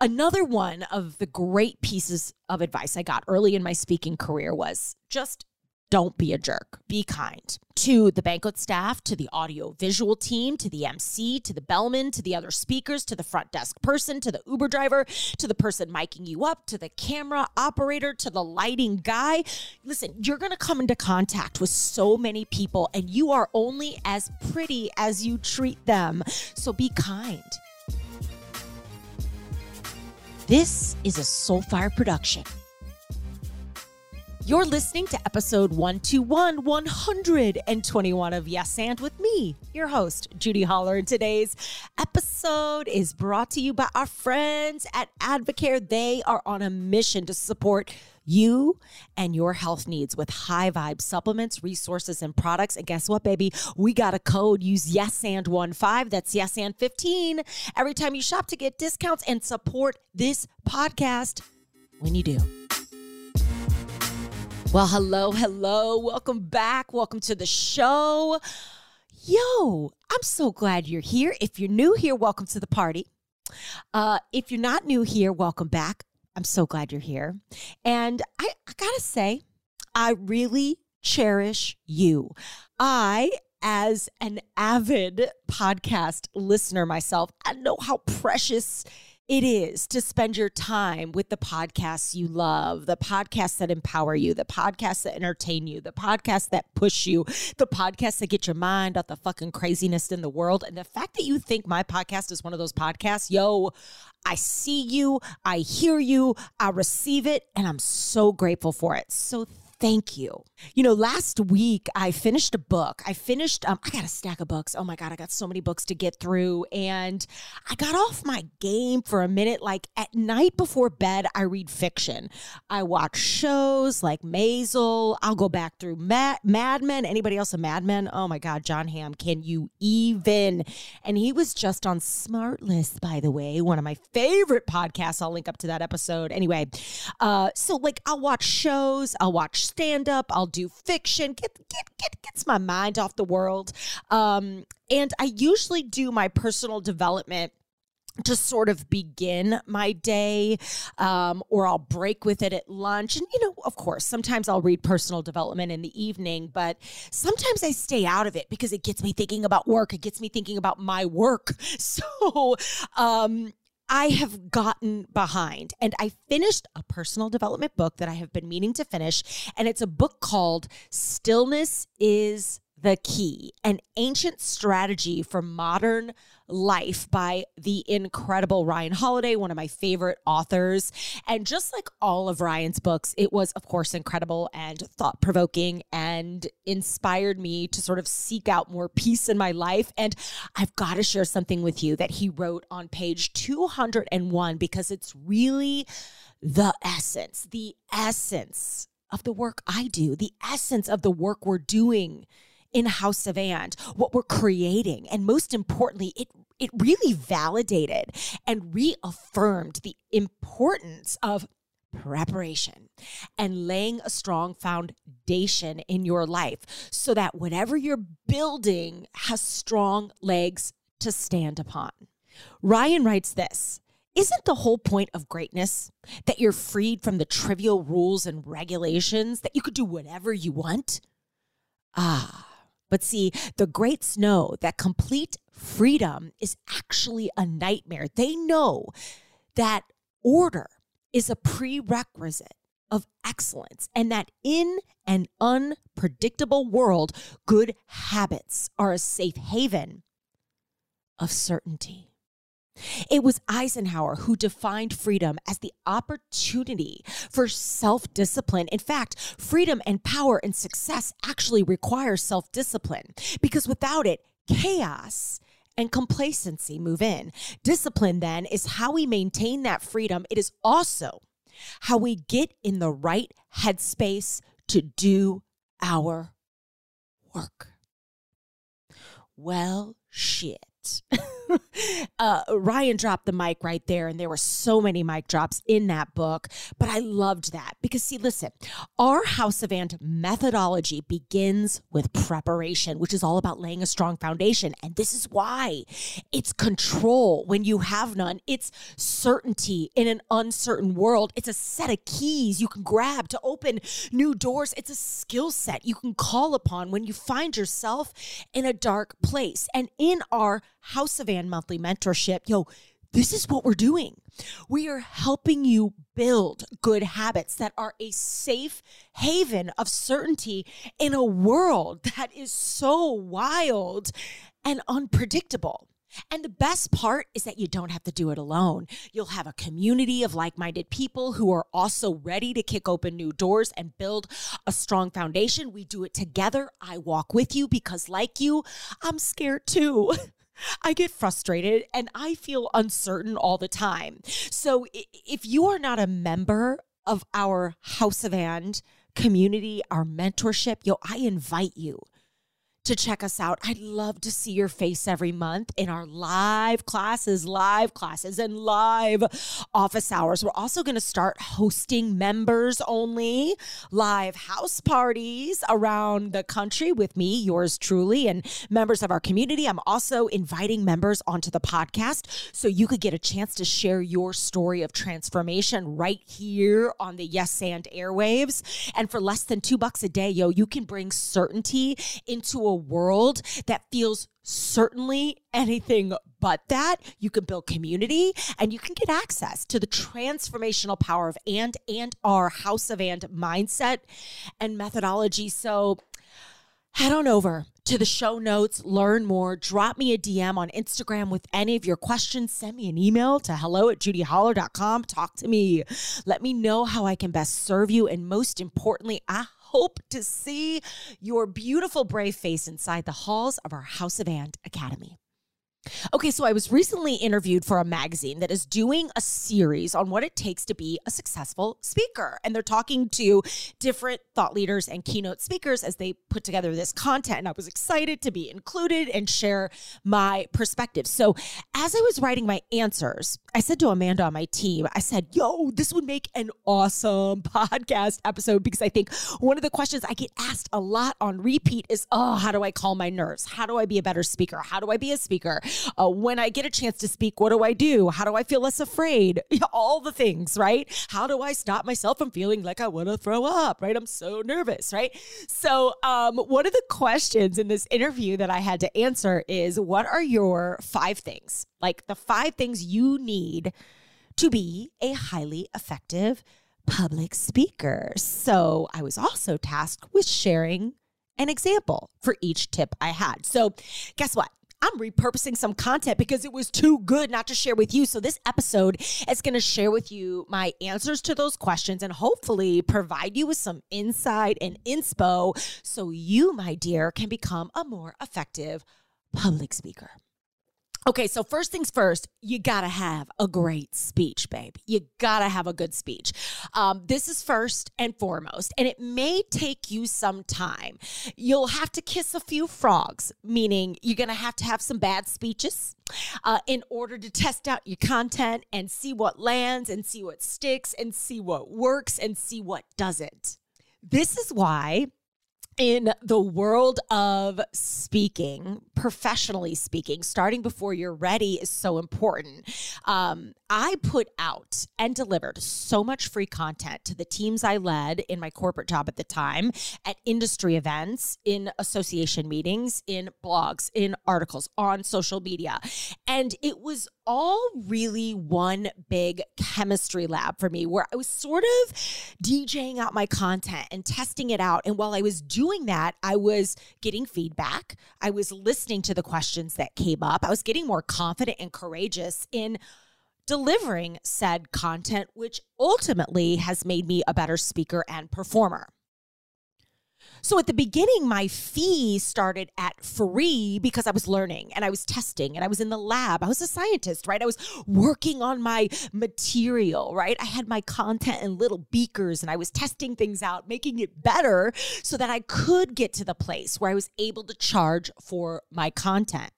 Another one of the great pieces of advice I got early in my speaking career was just don't be a jerk. Be kind to the banquet staff, to the audio visual team, to the MC, to the bellman, to the other speakers, to the front desk person, to the Uber driver, to the person miking you up, to the camera operator, to the lighting guy. Listen, you're going to come into contact with so many people, and you are only as pretty as you treat them. So be kind. This is a Soulfire production. You're listening to episode 121, 121 of Yes and with me, your host, Judi Holler. And today's episode is brought to you by our friends at Advocare. They are on a mission to support you and your health needs with high vibe supplements, resources, and products. And guess what, baby? We got a code. Use yes and one five. That's yes and 15 every time you shop to get discounts and support this podcast when you do. Well, hello, hello. Welcome back. Welcome to the show. Yo, I'm so glad you're here. If you're new here, welcome to the party. Uh, if you're not new here, welcome back. I'm so glad you're here. And I, I gotta say, I really cherish you. I, as an avid podcast listener myself, I know how precious it is to spend your time with the podcasts you love, the podcasts that empower you, the podcasts that entertain you, the podcasts that push you, the podcasts that get your mind off the fucking craziness in the world. And the fact that you think my podcast is one of those podcasts, yo, I see you, I hear you, I receive it, and I'm so grateful for it. So thank you. You know, last week I finished a book. I finished, um, I got a stack of books. Oh my God, I got so many books to get through. And I got off my game for a minute. Like at night before bed, I read fiction. I watch shows like Maisel. I'll go back through Mad, Mad Men. Anybody else a Mad Men? Oh my God, Jon Hamm, can you even? And he was just on Smartless, by the way, one of my favorite podcasts. I'll link up to that episode. Anyway, uh, so like I'll watch shows, I'll watch stand up, I'll do fiction, get, get, get, gets my mind off the world. Um, and I usually do my personal development to sort of begin my day, um, or I'll break with it at lunch. And, you know, of course, sometimes I'll read personal development in the evening, but sometimes I stay out of it because it gets me thinking about work. It gets me thinking about my work. So, um, I have gotten behind and I finished a personal development book that I have been meaning to finish. And it's a book called Stillness is the Key An Ancient Strategy for Modern Life by the incredible Ryan Holiday, one of my favorite authors. And just like all of Ryan's books, it was, of course, incredible and thought provoking and inspired me to sort of seek out more peace in my life. And I've got to share something with you that he wrote on page 201 because it's really the essence, the essence of the work I do, the essence of the work we're doing in House of And, what we're creating. And most importantly, it it really validated and reaffirmed the importance of preparation and laying a strong foundation in your life so that whatever you're building has strong legs to stand upon. Ryan writes this Isn't the whole point of greatness that you're freed from the trivial rules and regulations, that you could do whatever you want? Ah. But see, the greats know that complete freedom is actually a nightmare. They know that order is a prerequisite of excellence and that in an unpredictable world, good habits are a safe haven of certainty. It was Eisenhower who defined freedom as the opportunity for self discipline. In fact, freedom and power and success actually require self discipline because without it, chaos and complacency move in. Discipline, then, is how we maintain that freedom. It is also how we get in the right headspace to do our work. Well, shit. uh, Ryan dropped the mic right there, and there were so many mic drops in that book. But I loved that because, see, listen, our House of And methodology begins with preparation, which is all about laying a strong foundation. And this is why it's control when you have none, it's certainty in an uncertain world. It's a set of keys you can grab to open new doors. It's a skill set you can call upon when you find yourself in a dark place. And in our House of And monthly mentorship, yo, this is what we're doing. We are helping you build good habits that are a safe haven of certainty in a world that is so wild and unpredictable. And the best part is that you don't have to do it alone. You'll have a community of like minded people who are also ready to kick open new doors and build a strong foundation. We do it together. I walk with you because, like you, I'm scared too. I get frustrated and I feel uncertain all the time. So if you are not a member of our House of And community, our mentorship, yo, I invite you to check us out. I'd love to see your face every month in our live classes, live classes, and live office hours. We're also going to start hosting members only live house parties around the country with me, yours truly, and members of our community. I'm also inviting members onto the podcast so you could get a chance to share your story of transformation right here on the Yes and airwaves. And for less than two bucks a day, yo, you can bring certainty into a world that feels certainly anything but that. You can build community and you can get access to the transformational power of and and our house of and mindset and methodology. So head on over to the show notes, learn more, drop me a DM on Instagram with any of your questions, send me an email to hello at judiholler.com. Talk to me. Let me know how I can best serve you. And most importantly, I hope to see your beautiful, brave face inside the halls of our House of And Academy. Okay, so I was recently interviewed for a magazine that is doing a series on what it takes to be a successful speaker. And they're talking to different thought leaders and keynote speakers as they put together this content. And I was excited to be included and share my perspective. So as I was writing my answers, I said to Amanda on my team, I said, yo, this would make an awesome podcast episode because I think one of the questions I get asked a lot on repeat is, oh, how do I calm my nerves? How do I be a better speaker? How do I be a speaker? Uh, when I get a chance to speak, what do I do? How do I feel less afraid? All the things, right? How do I stop myself from feeling like I want to throw up, right? I'm so nervous, right? So, um, one of the questions in this interview that I had to answer is what are your five things? Like the five things you need to be a highly effective public speaker. So, I was also tasked with sharing an example for each tip I had. So, guess what? I'm repurposing some content because it was too good not to share with you. So this episode is going to share with you my answers to those questions and hopefully provide you with some insight and inspo so you, my dear, can become a more effective public speaker. Okay, so first things first, you gotta have a great speech, babe. You gotta have a good speech. Um, this is first and foremost, and it may take you some time. You'll have to kiss a few frogs, meaning you're gonna have to have some bad speeches uh, in order to test out your content and see what lands and see what sticks and see what works and see what doesn't. This is why in the world of speaking, professionally speaking, starting before you're ready is so important. Um, I put out and delivered so much free content to the teams I led in my corporate job at the time, at industry events, in association meetings, in blogs, in articles, on social media. And it was all really one big chemistry lab for me where I was sort of DJing out my content and testing it out. And while I was doing that, I was getting feedback. I was listening to the questions that came up. I was getting more confident and courageous in delivering said content, which ultimately has made me a better speaker and performer. So at the beginning, my fee started at free because I was learning and I was testing and I was in the lab. I was a scientist, right? I was working on my material, right? I had my content in little beakers and I was testing things out, making it better so that I could get to the place where I was able to charge for my content.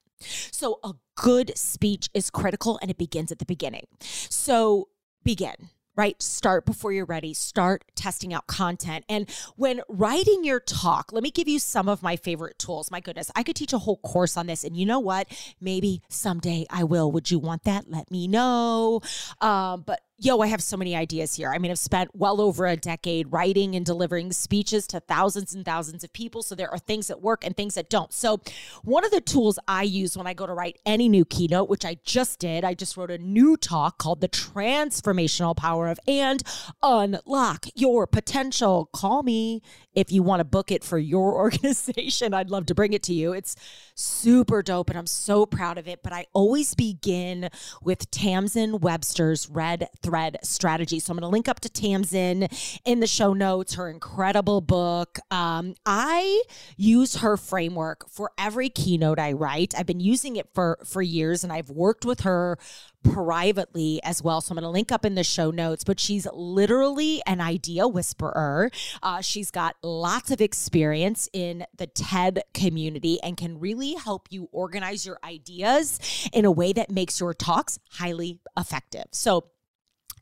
So a good speech is critical and it begins at the beginning. So begin right? Start before you're ready. Start testing out content. And when writing your talk, let me give you some of my favorite tools. My goodness, I could teach a whole course on this. And you know what? Maybe someday I will. Would you want that? Let me know. Um, but yo, I have so many ideas here. I mean, I've spent well over a decade writing and delivering speeches to thousands and thousands of people. So there are things that work and things that don't. So, one of the tools I use when I go to write any new keynote, which I just did, I just wrote a new talk called The Transformational Power of And Unlock Your Potential. Call me if you want to book it for your organization. I'd love to bring it to you. It's super dope and I'm so proud of it. But I always begin with Tamsen Webster's Red Thread Strategy. So I'm going to link up to Tamsen in the show notes, her incredible book. Um, I use her framework for every keynote I write. I've been using it for, for years and I've worked with her privately as well. So I'm going to link up in the show notes, but she's literally an idea whisperer. Uh, she's got lots of experience in the TED community and can really help you organize your ideas in a way that makes your talks highly effective. So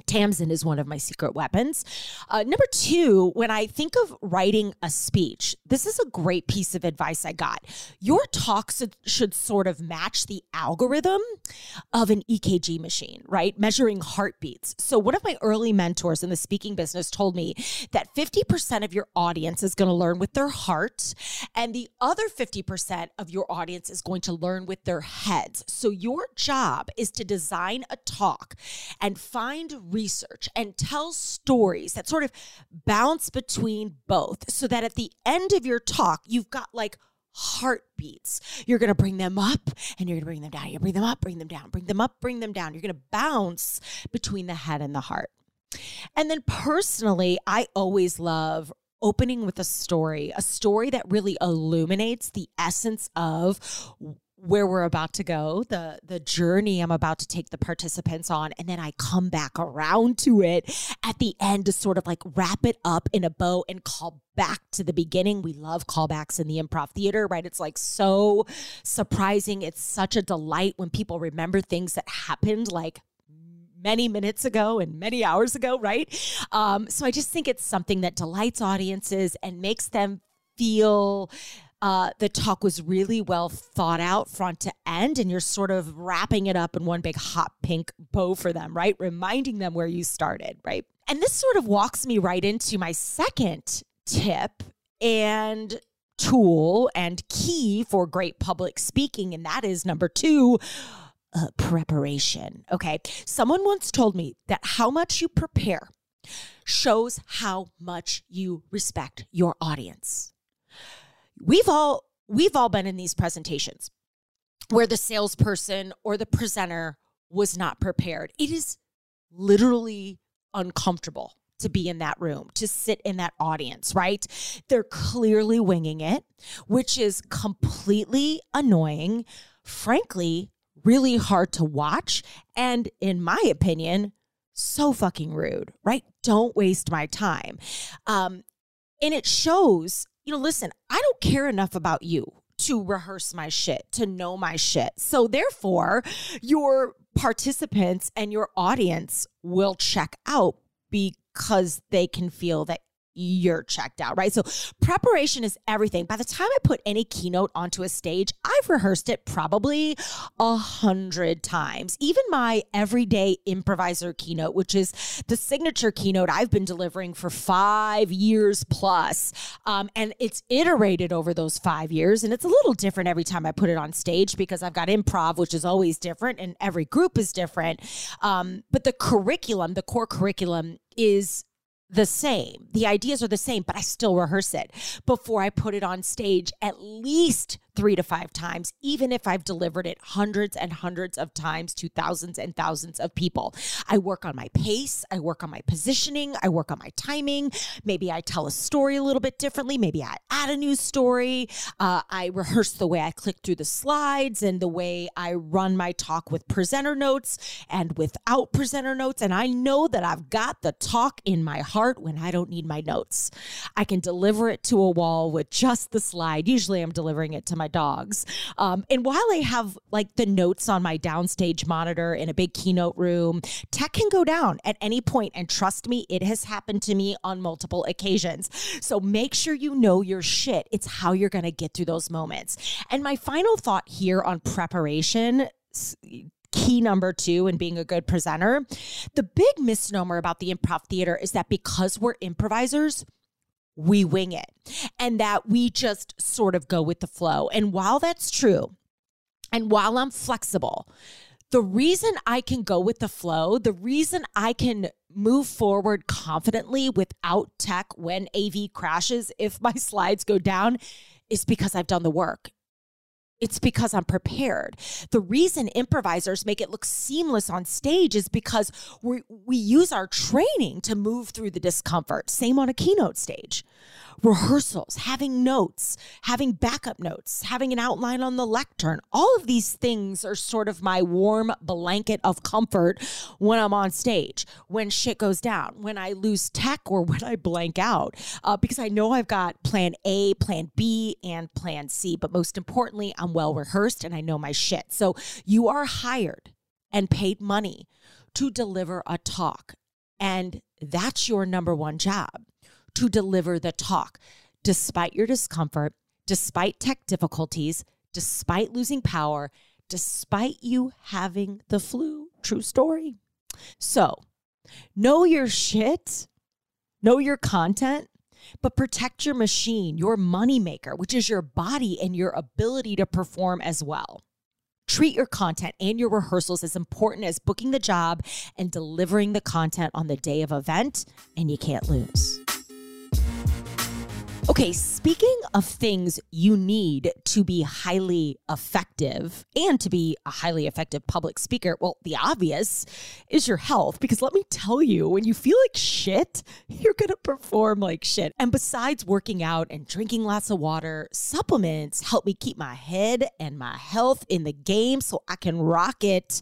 Tamsen is one of my secret weapons. Uh, number two, when I think of writing a speech, this is a great piece of advice I got. Your talks should sort of match the algorithm of an EKG machine, right? Measuring heartbeats. So, one of my early mentors in the speaking business told me that 50% of your audience is going to learn with their heart, and the other 50% of your audience is going to learn with their heads. So, your job is to design a talk and find research and tell stories that sort of bounce between both so that at the end of your talk, you've got like heartbeats. You're going to bring them up and you're going to bring them down. You bring them up, bring them down, bring them up, bring them down. You're going to bounce between the head and the heart. And then personally, I always love opening with a story, a story that really illuminates the essence of where we're about to go, the the journey I'm about to take the participants on, and then I come back around to it at the end to sort of like wrap it up in a bow and call back to the beginning. We love callbacks in the improv theater, right? It's like so surprising. It's such a delight when people remember things that happened like many minutes ago and many hours ago, right? Um, so I just think it's something that delights audiences and makes them feel uh, the talk was really well thought out front to end, and you're sort of wrapping it up in one big hot pink bow for them, right? Reminding them where you started, right? And this sort of walks me right into my second tip and tool and key for great public speaking, and that is number two. Uh, preparation. Okay. Someone once told me that how much you prepare shows how much you respect your audience we've all we've all been in these presentations where the salesperson or the presenter was not prepared. It is literally uncomfortable to be in that room, to sit in that audience, right? They're clearly winging it, which is completely annoying, frankly, really hard to watch, and in my opinion, so fucking rude, right? Don't waste my time. Um, and it shows you know, listen, I don't care enough about you to rehearse my shit, to know my shit. So therefore, your participants and your audience will check out because they can feel that you're checked out, right? So preparation is everything. By the time I put any keynote onto a stage, I've rehearsed it probably a hundred times. Even my everyday improviser keynote, which is the signature keynote I've been delivering for five years plus, um, and it's iterated over those five years, and it's a little different every time I put it on stage because I've got improv, which is always different, and every group is different. Um, but the curriculum, the core curriculum, is the same. The ideas are the same, but I still rehearse it before I put it on stage at least three to five times, even if I've delivered it hundreds and hundreds of times to thousands and thousands of people. I work on my pace, I work on my positioning, I work on my timing. Maybe I tell a story a little bit differently. Maybe I add a new story. Uh, I rehearse the way I click through the slides and the way I run my talk with presenter notes and without presenter notes. And I know that I've got the talk in my heart when I don't need my notes. I can deliver it to a wall with just the slide. Usually I'm delivering it to my dogs. Um, and while I have like the notes on my downstage monitor in a big keynote room, tech can go down at any point, And trust me, it has happened to me on multiple occasions. So make sure you know your shit. It's how you're going to get through those moments. And my final thought here on preparation key number two in being a good presenter. The big misnomer about the improv theater is that because we're improvisers, we wing it and that we just sort of go with the flow. And while that's true, and while I'm flexible, the reason I can go with the flow, the reason I can move forward confidently without tech when AV crashes, if my slides go down, is because I've done the work it's because I'm prepared. The reason improvisers make it look seamless on stage is because we we use our training to move through the discomfort. Same on a keynote stage rehearsals, having notes, having backup notes, having an outline on the lectern. All of these things are sort of my warm blanket of comfort when I'm on stage, when shit goes down, when I lose tech or when I blank out, uh, because I know I've got plan A, plan B, and plan C. But most importantly, I'm well rehearsed and I know my shit. So you are hired and paid money to deliver a talk. And that's your number one job to deliver the talk, despite your discomfort, despite tech difficulties, despite losing power, despite you having the flu. True story. So, know your shit, know your content, but protect your machine, your moneymaker, which is your body and your ability to perform as well. Treat your content and your rehearsals as important as booking the job and delivering the content on the day of event, and you can't lose. Okay, speaking of things you need to be highly effective and to be a highly effective public speaker, well, the obvious is your health. Because let me tell you, when you feel like shit, you're going to perform like shit. And besides working out and drinking lots of water, supplements help me keep my head and my health in the game so I can rock it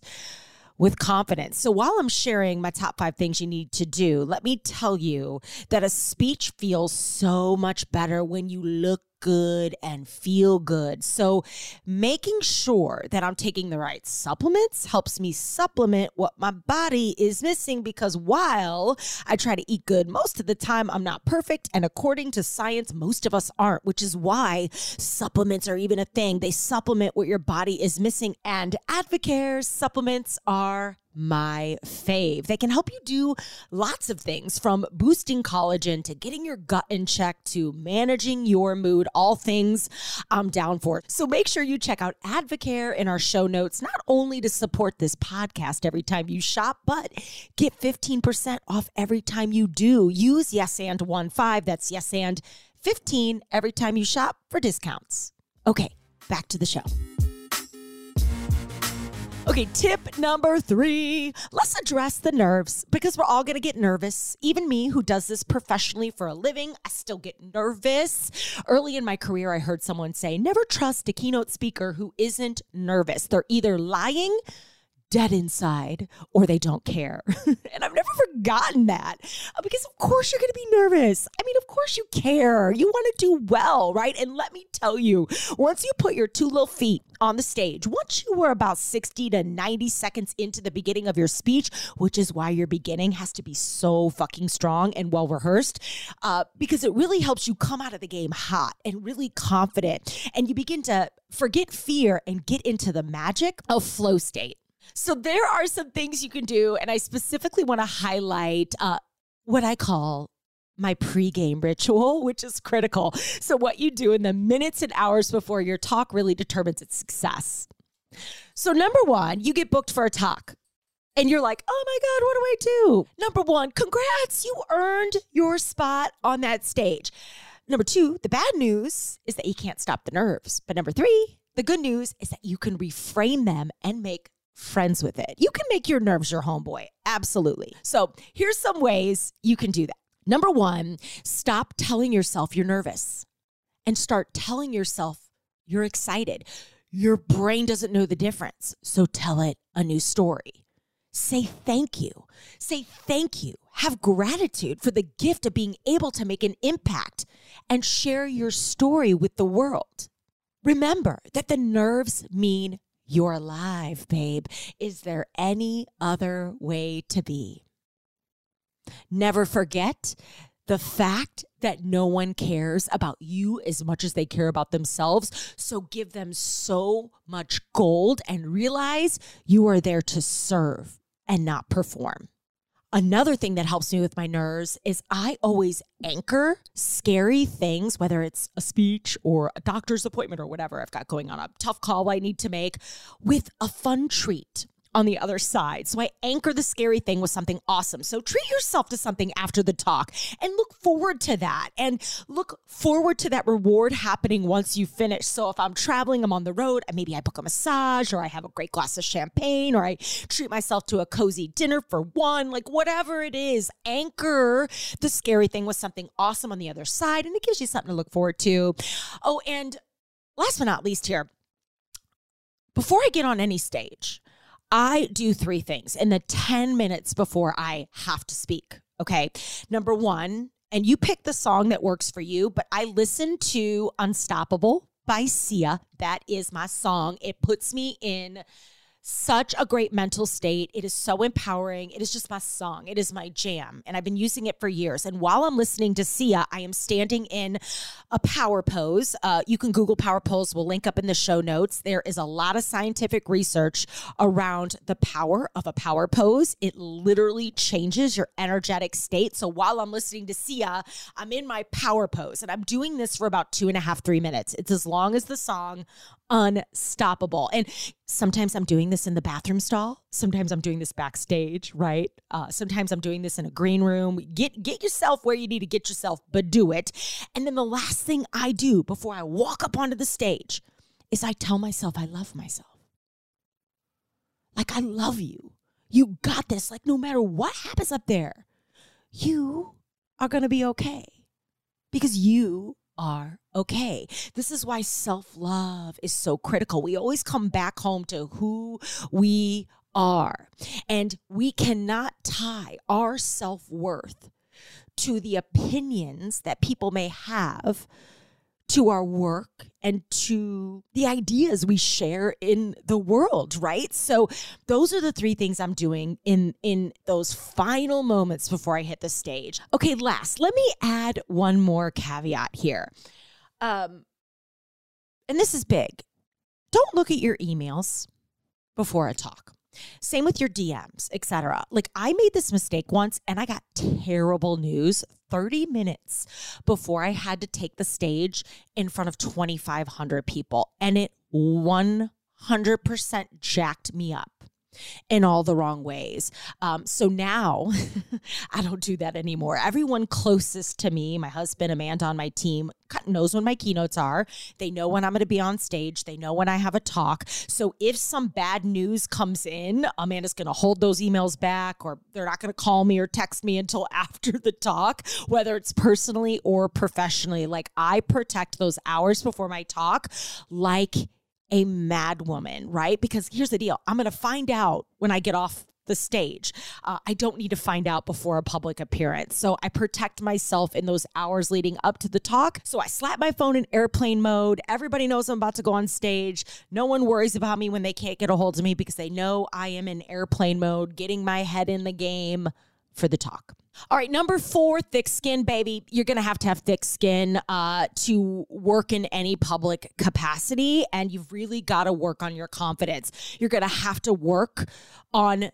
with confidence. So while I'm sharing my top five things you need to do, let me tell you that a speech feels so much better when you look good and feel good. So, making sure that I'm taking the right supplements helps me supplement what my body is missing because while I try to eat good most of the time, I'm not perfect. And according to science, most of us aren't, which is why supplements are even a thing. They supplement what your body is missing. And Advocare supplements are my fave. They can help you do lots of things from boosting collagen to getting your gut in check to managing your mood, all things I'm down for. So make sure you check out Advocare in our show notes, not only to support this podcast every time you shop, but get 15% off every time you do. Use Yes and 1 5. That's Yes and 15 every time you shop for discounts. Okay, back to the show. Okay, tip number three let's address the nerves because we're all gonna get nervous. Even me, who does this professionally for a living, I still get nervous. Early in my career, I heard someone say, never trust a keynote speaker who isn't nervous. They're either lying dead inside or they don't care. and I've never forgotten that uh, because, of course, you're going to be nervous. I mean, of course, you care. You want to do well, right? And let me tell you, once you put your two little feet on the stage, once you were about 60 to 90 seconds into the beginning of your speech, which is why your beginning has to be so fucking strong and well rehearsed, uh, because it really helps you come out of the game hot and really confident. And you begin to forget fear and get into the magic of flow state. So there are some things you can do, and I specifically want to highlight uh, what I call my pregame ritual, which is critical. So, what you do in the minutes and hours before your talk really determines its success. So, number one, you get booked for a talk. And you're like, oh my God, what do I do? Number one, congrats, you earned your spot on that stage. Number two, the bad news is that you can't stop the nerves. But number three, the good news is that you can reframe them and make friends with it. You can make your nerves your homeboy. Absolutely. So here's some ways you can do that. Number one, stop telling yourself you're nervous and start telling yourself you're excited. Your brain doesn't know the difference. So tell it a new story. Say thank you. Say thank you. Have gratitude for the gift of being able to make an impact and share your story with the world Remember that the nerves mean you're alive, babe. Is there any other way to be? Never forget the fact that no one cares about you as much as they care about themselves. So give them so much gold and realize you are there to serve and not perform. Another thing that helps me with my nerves is I always anchor scary things, whether it's a speech or a doctor's appointment or whatever I've got going on, a tough call I need to make, with a fun treat on the other side. So I anchor the scary thing with something awesome. So treat yourself to something after the talk and look forward to that and look forward to that reward happening once you finish. So if I'm traveling, I'm on the road, and maybe I book a massage or I have a great glass of champagne or I treat myself to a cozy dinner for one, like whatever it is, anchor the scary thing with something awesome on the other side and it gives you something to look forward to. Oh, and last but not least here, before I get on any stage, I do three things in the 10 minutes before I have to speak. Okay. Number one, and you pick the song that works for you, but I listen to Unstoppable by Sia. That is my song. It puts me in such a great mental state. It is so empowering. It is just my song. It is my jam. And I've been using it for years. And while I'm listening to Sia, I am standing in a power pose. Uh, you can Google power pose. We'll link up in the show notes. There is a lot of scientific research around the power of a power pose. It literally changes your energetic state. So while I'm listening to Sia, I'm in my power pose and I'm doing this for about two and a half, three minutes. It's as long as the song unstoppable. And sometimes I'm doing this in the bathroom stall. Sometimes I'm doing this backstage, right? Uh, sometimes I'm doing this in a green room. Get get yourself where you need to get yourself, but do it. And then the last thing I do before I walk up onto the stage is I tell myself I love myself. Like I love you. You got this. Like no matter what happens up there, you are going to be okay because you are okay. This is why self love is so critical. We always come back home to who we are, and we cannot tie our self worth to the opinions that people may have to our work and to the ideas we share in the world right? So those are the three things i'm doing in in those final moments before i hit the stage. Okay last let me add one more caveat here. Um and this is big. Don't look at your emails before a talk same with your DMs, etc. Like I made this mistake once and I got terrible news 30 minutes before I had to take the stage in front of 2500 people and it 100% jacked me up in all the wrong ways. Um, so now I don't do that anymore. Everyone closest to me, my husband, Amanda on my team, knows when my keynotes are. They know when I'm going to be on stage. They know when I have a talk. So if some bad news comes in, Amanda's going to hold those emails back or they're not going to call me or text me until after the talk, whether it's personally or professionally. Like I protect those hours before my talk like a mad woman, right? Because here's the deal I'm going to find out when I get off the stage. Uh, I don't need to find out before a public appearance. So I protect myself in those hours leading up to the talk. So I slap my phone in airplane mode. Everybody knows I'm about to go on stage. No one worries about me when they can't get a hold of me because they know I am in airplane mode, getting my head in the game for the talk. All right, number four, thick skin, baby. You're going to have to have thick skin uh, to work in any public capacity, and you've really got to work on your confidence. You're going to have to work on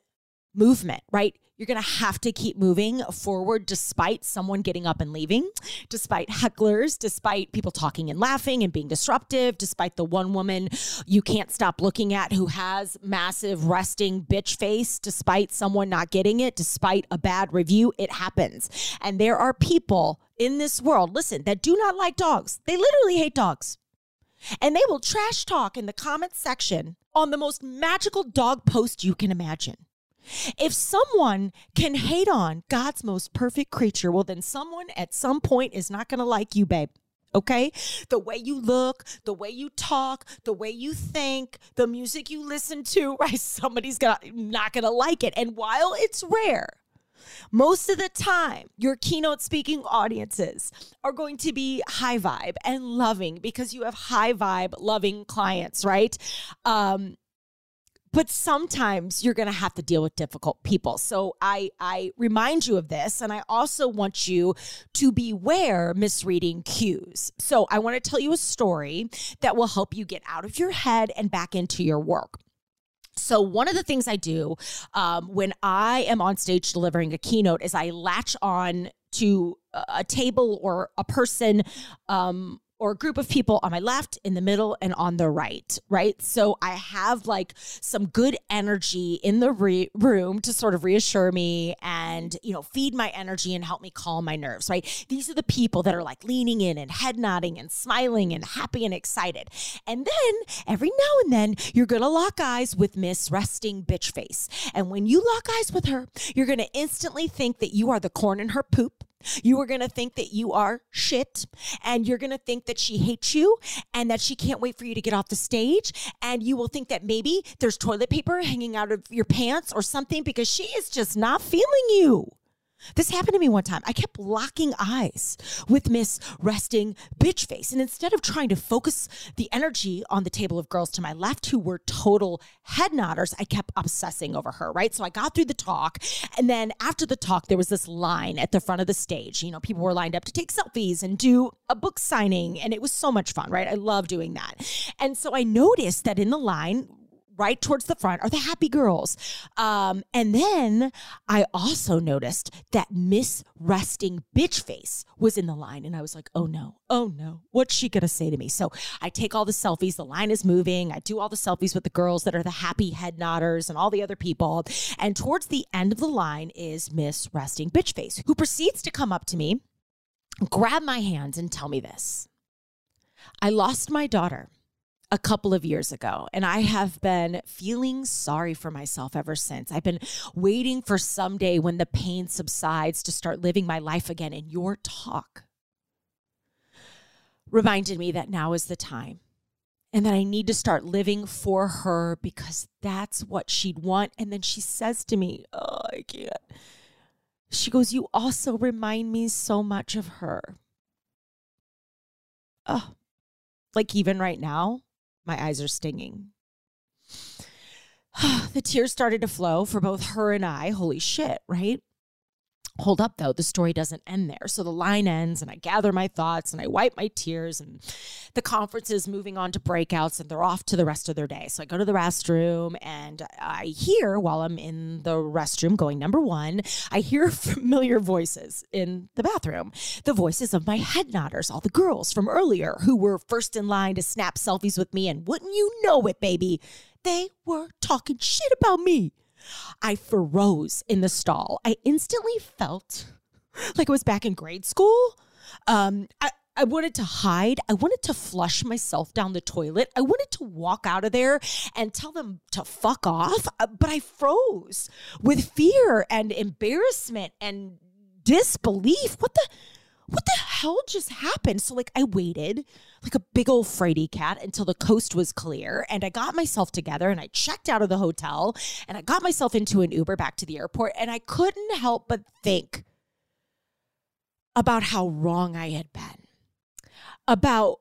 movement, right? You're going to have to keep moving forward despite someone getting up and leaving, despite hecklers, despite people talking and laughing and being disruptive, despite the one woman you can't stop looking at who has massive resting bitch face, despite someone not getting it, despite a bad review. It happens. And there are people in this world, listen, that do not like dogs. They literally hate dogs. And they will trash talk in the comment section on the most magical dog post you can imagine. If someone can hate on God's most perfect creature, well, then someone at some point is not going to like you, babe. Okay. The way you look, the way you talk, the way you think, the music you listen to, right? Somebody's gonna not gonna like it. And while it's rare most of the time, your keynote speaking audiences are going to be high vibe and loving because you have high vibe, loving clients, right? Um, but sometimes you're going to have to deal with difficult people. So I I remind you of this and I also want you to beware misreading cues. So I want to tell you a story that will help you get out of your head and back into your work. So, one of the things I do um, when I am on stage delivering a keynote is I latch on to a table or a person um, or a group of people on my left, in the middle, and on the right, right? So I have like some good energy in the re- room to sort of reassure me and, you know, feed my energy and help me calm my nerves, right? These are the people that are like leaning in and head nodding and smiling and happy and excited. And then every now and then you're going to lock eyes with Miss Resting Bitch Face. And when you lock eyes with her, you're going to instantly think that you are the corn in her poop you are going to think that you are shit and you're going to think that she hates you and that she can't wait for you to get off the stage. And you will think that maybe there's toilet paper hanging out of your pants or something because she is just not feeling you. This happened to me one time. I kept locking eyes with Miss Resting Bitch Face. And instead of trying to focus the energy on the table of girls to my left who were total head nodders, I kept obsessing over her, right? So I got through the talk. And then after the talk, there was this line at the front of the stage. You know, people were lined up to take selfies and do a book signing. And it was so much fun, right? I love doing that. And so I noticed that in the line, right towards the front are the happy girls. Um, and then I also noticed that Miss Resting Bitch Face was in the line. And I was like, oh no, oh no, what's she going to say to me? So I take all the selfies. The line is moving. I do all the selfies with the girls that are the happy head nodders and all the other people. And towards the end of the line is Miss Resting Bitch Face, who proceeds to come up to me, grab my hands, and tell me this I lost my daughter a couple of years ago. And I have been feeling sorry for myself ever since. I've been waiting for someday when the pain subsides to start living my life again. And your talk reminded me that now is the time and that I need to start living for her because that's what she'd want. And then she says to me, Oh, I can't. She goes, You also remind me so much of her. Oh, like even right now, my eyes are stinging. the tears started to flow for both her and I. Holy shit, right? Hold up though, the story doesn't end there. So the line ends and I gather my thoughts and I wipe my tears and the conference is moving on to breakouts and they're off to the rest of their day. So I go to the restroom and I hear while I'm in the restroom going number 1, I hear familiar voices in the bathroom. The voices of my head nodders, all the girls from earlier who were first in line to snap selfies with me and wouldn't you know it, baby, they were talking shit about me. I froze in the stall. I instantly felt like I was back in grade school. Um, I, I wanted to hide. I wanted to flush myself down the toilet. I wanted to walk out of there and tell them to fuck off. Uh, but I froze with fear and embarrassment and disbelief. What the? What the hell just happened? So, like, I waited like a big old fraidy cat until the coast was clear. And I got myself together and I checked out of the hotel and I got myself into an Uber back to the airport. And I couldn't help but think about how wrong I had been, about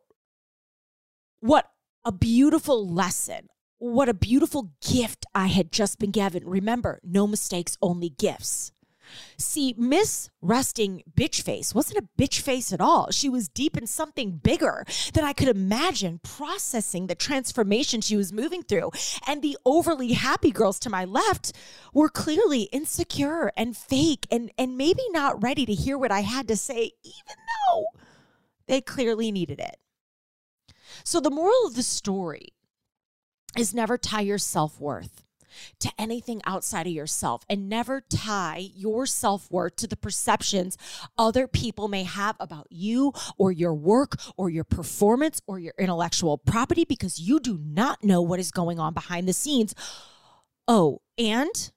what a beautiful lesson, what a beautiful gift I had just been given. Remember, no mistakes, only gifts. See, Miss Resting Bitch Face wasn't a bitch face at all. She was deep in something bigger than I could imagine, processing the transformation she was moving through. And the overly happy girls to my left were clearly insecure and fake and, and maybe not ready to hear what I had to say, even though they clearly needed it. So, the moral of the story is never tie your self worth to anything outside of yourself and never tie your self worth to the perceptions other people may have about you or your work or your performance or your intellectual property because you do not know what is going on behind the scenes. Oh, and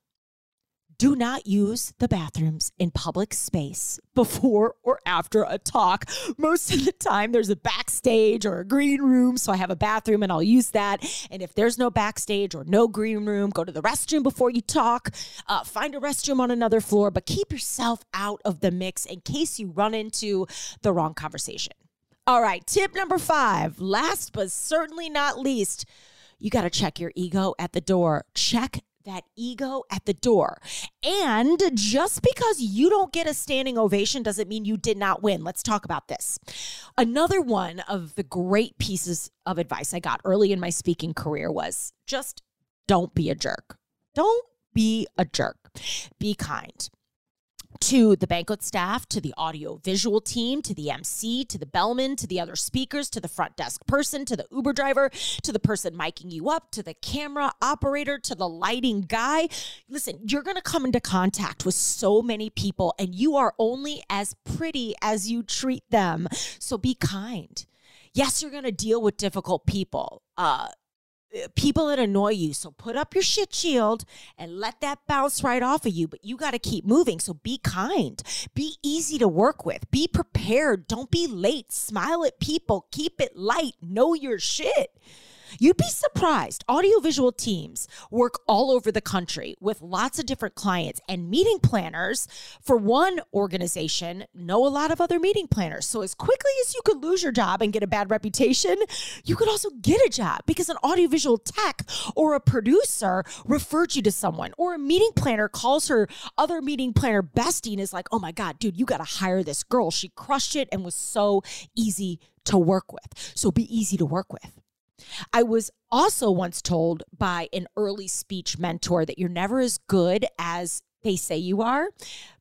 do not use the bathrooms in public space before or after a talk. Most of the time, there's a backstage or a green room. So I have a bathroom and I'll use that. And if there's no backstage or no green room, go to the restroom before you talk. Uh, find a restroom on another floor, but keep yourself out of the mix in case you run into the wrong conversation. All right, tip number five, last but certainly not least, you got to check your ego at the door. Check that ego at the door. And just because you don't get a standing ovation doesn't mean you did not win. Let's talk about this. Another one of the great pieces of advice I got early in my speaking career was just don't be a jerk. Don't be a jerk. Be kind to the banquet staff, to the audio visual team, to the MC, to the bellman, to the other speakers, to the front desk person, to the Uber driver, to the person miking you up, to the camera operator, to the lighting guy. Listen, you're going to come into contact with so many people, and you are only as pretty as you treat them. So be kind. Yes, you're going to deal with difficult people. Uh, Uh, people that annoy you. So put up your shit shield and let that bounce right off of you. But you got to keep moving. So be kind, be easy to work with, be prepared. Don't be late. Smile at people, keep it light, know your shit. You'd be surprised. Audiovisual teams work all over the country with lots of different clients, and meeting planners for one organization know a lot of other meeting planners. So, as quickly as you could lose your job and get a bad reputation, you could also get a job because an audiovisual tech or a producer referred you to someone, or a meeting planner calls her other meeting planner bestie and is like, oh my God, dude, you got to hire this girl. She crushed it and was so easy to work with. So, be easy to work with. I was also once told by an early speech mentor that you're never as good as they say you are,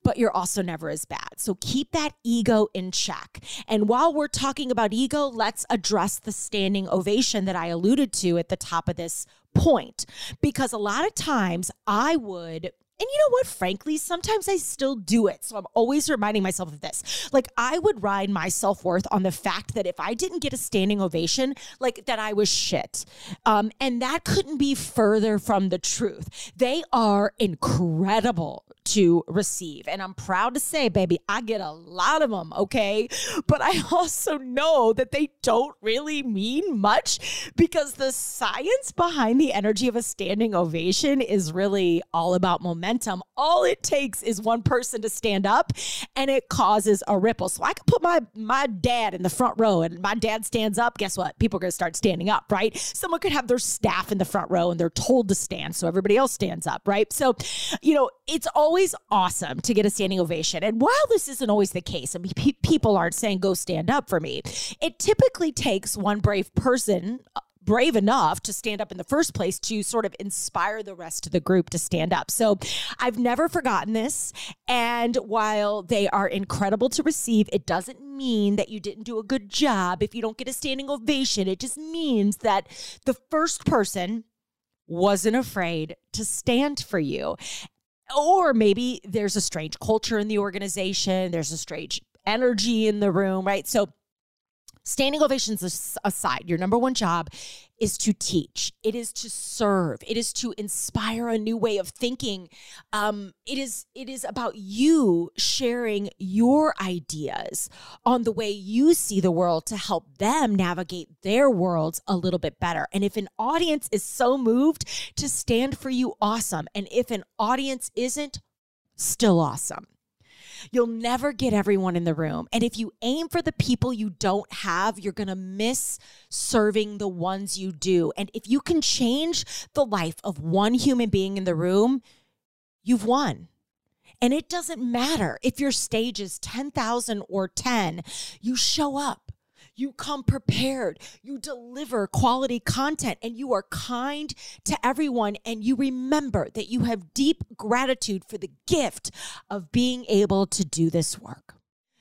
but you're also never as bad. So keep that ego in check. And while we're talking about ego, let's address the standing ovation that I alluded to at the top of this point. Because a lot of times I would and you know what? Frankly, sometimes I still do it. So I'm always reminding myself of this. Like, I would ride my self worth on the fact that if I didn't get a standing ovation, like that I was shit. Um, and that couldn't be further from the truth. They are incredible to receive. And I'm proud to say, baby, I get a lot of them, okay? But I also know that they don't really mean much because the science behind the energy of a standing ovation is really all about momentum. All it takes is one person to stand up and it causes a ripple. So I can put my my dad in the front row and my dad stands up, guess what? People are going to start standing up, right? Someone could have their staff in the front row and they're told to stand so everybody else stands up, right? So, you know, it's always always awesome to get a standing ovation. And while this isn't always the case, I mean, pe- people aren't saying go stand up for me, it typically takes one brave person uh, brave enough to stand up in the first place to sort of inspire the rest of the group to stand up. So I've never forgotten this. And while they are incredible to receive, it doesn't mean that you didn't do a good job if you don't get a standing ovation. It just means that the first person wasn't afraid to stand for you or maybe there's a strange culture in the organization, there's a strange energy in the room, right? So standing ovations aside, your number one job is to teach. It is to serve. It is to inspire a new way of thinking. Um, it is it is about you sharing your ideas on the way you see the world to help them navigate their worlds a little bit better. And if an audience is so moved to stand for you, awesome. And if an audience isn't, still awesome. You'll never get everyone in the room. And if you aim for the people you don't have, you're going to miss serving the ones you do. And if you can change the life of one human being in the room, you've won. And it doesn't matter if your stage is 10,000 or 10, you show up. You come prepared. You deliver quality content and you are kind to everyone. And you remember that you have deep gratitude for the gift of being able to do this work.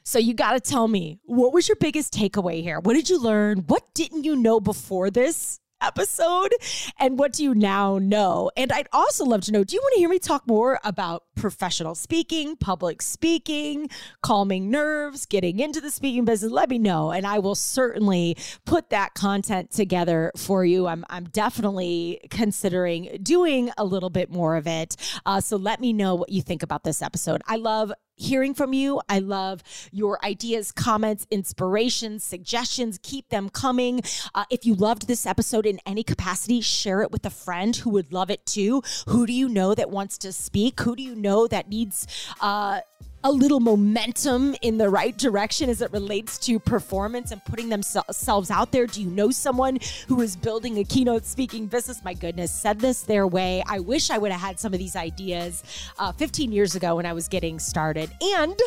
So you got to tell me, what was your biggest takeaway here? What did you learn? What didn't you know before this? Episode? And what do you now know? And I'd also love to know do you want to hear me talk more about professional speaking, public speaking, calming nerves, getting into the speaking business? Let me know. And I will certainly put that content together for you. I'm, I'm definitely considering doing a little bit more of it. Uh, so let me know what you think about this episode. I love hearing from you. I love your ideas, comments, inspirations, suggestions. Keep them coming. Uh, if you loved this episode in any capacity, share it with a friend who would love it too. Who do you know that wants to speak? Who do you know that needs uh, a little momentum in the right direction as it relates to performance and putting themselves out there? Do you know someone who is building a keynote speaking business? My goodness, send this their way. I wish I would have had some of these ideas uh, 15 years ago when I was getting started. And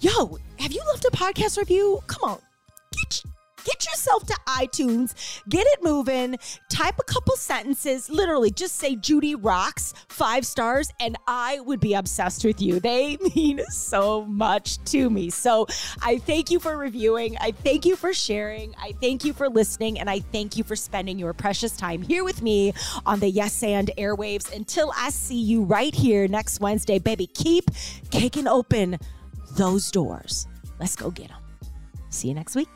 yo, have you left a podcast review? Come on, get Get yourself to iTunes, get it moving, type a couple sentences, literally just say Judi rocks, five stars, and I would be obsessed with you. They mean so much to me. So I thank you for reviewing. I thank you for sharing. I thank you for listening. And I thank you for spending your precious time here with me on the Yes and airwaves. Until I see you right here next Wednesday, baby, keep kicking open those doors. Let's go get them. See you next week.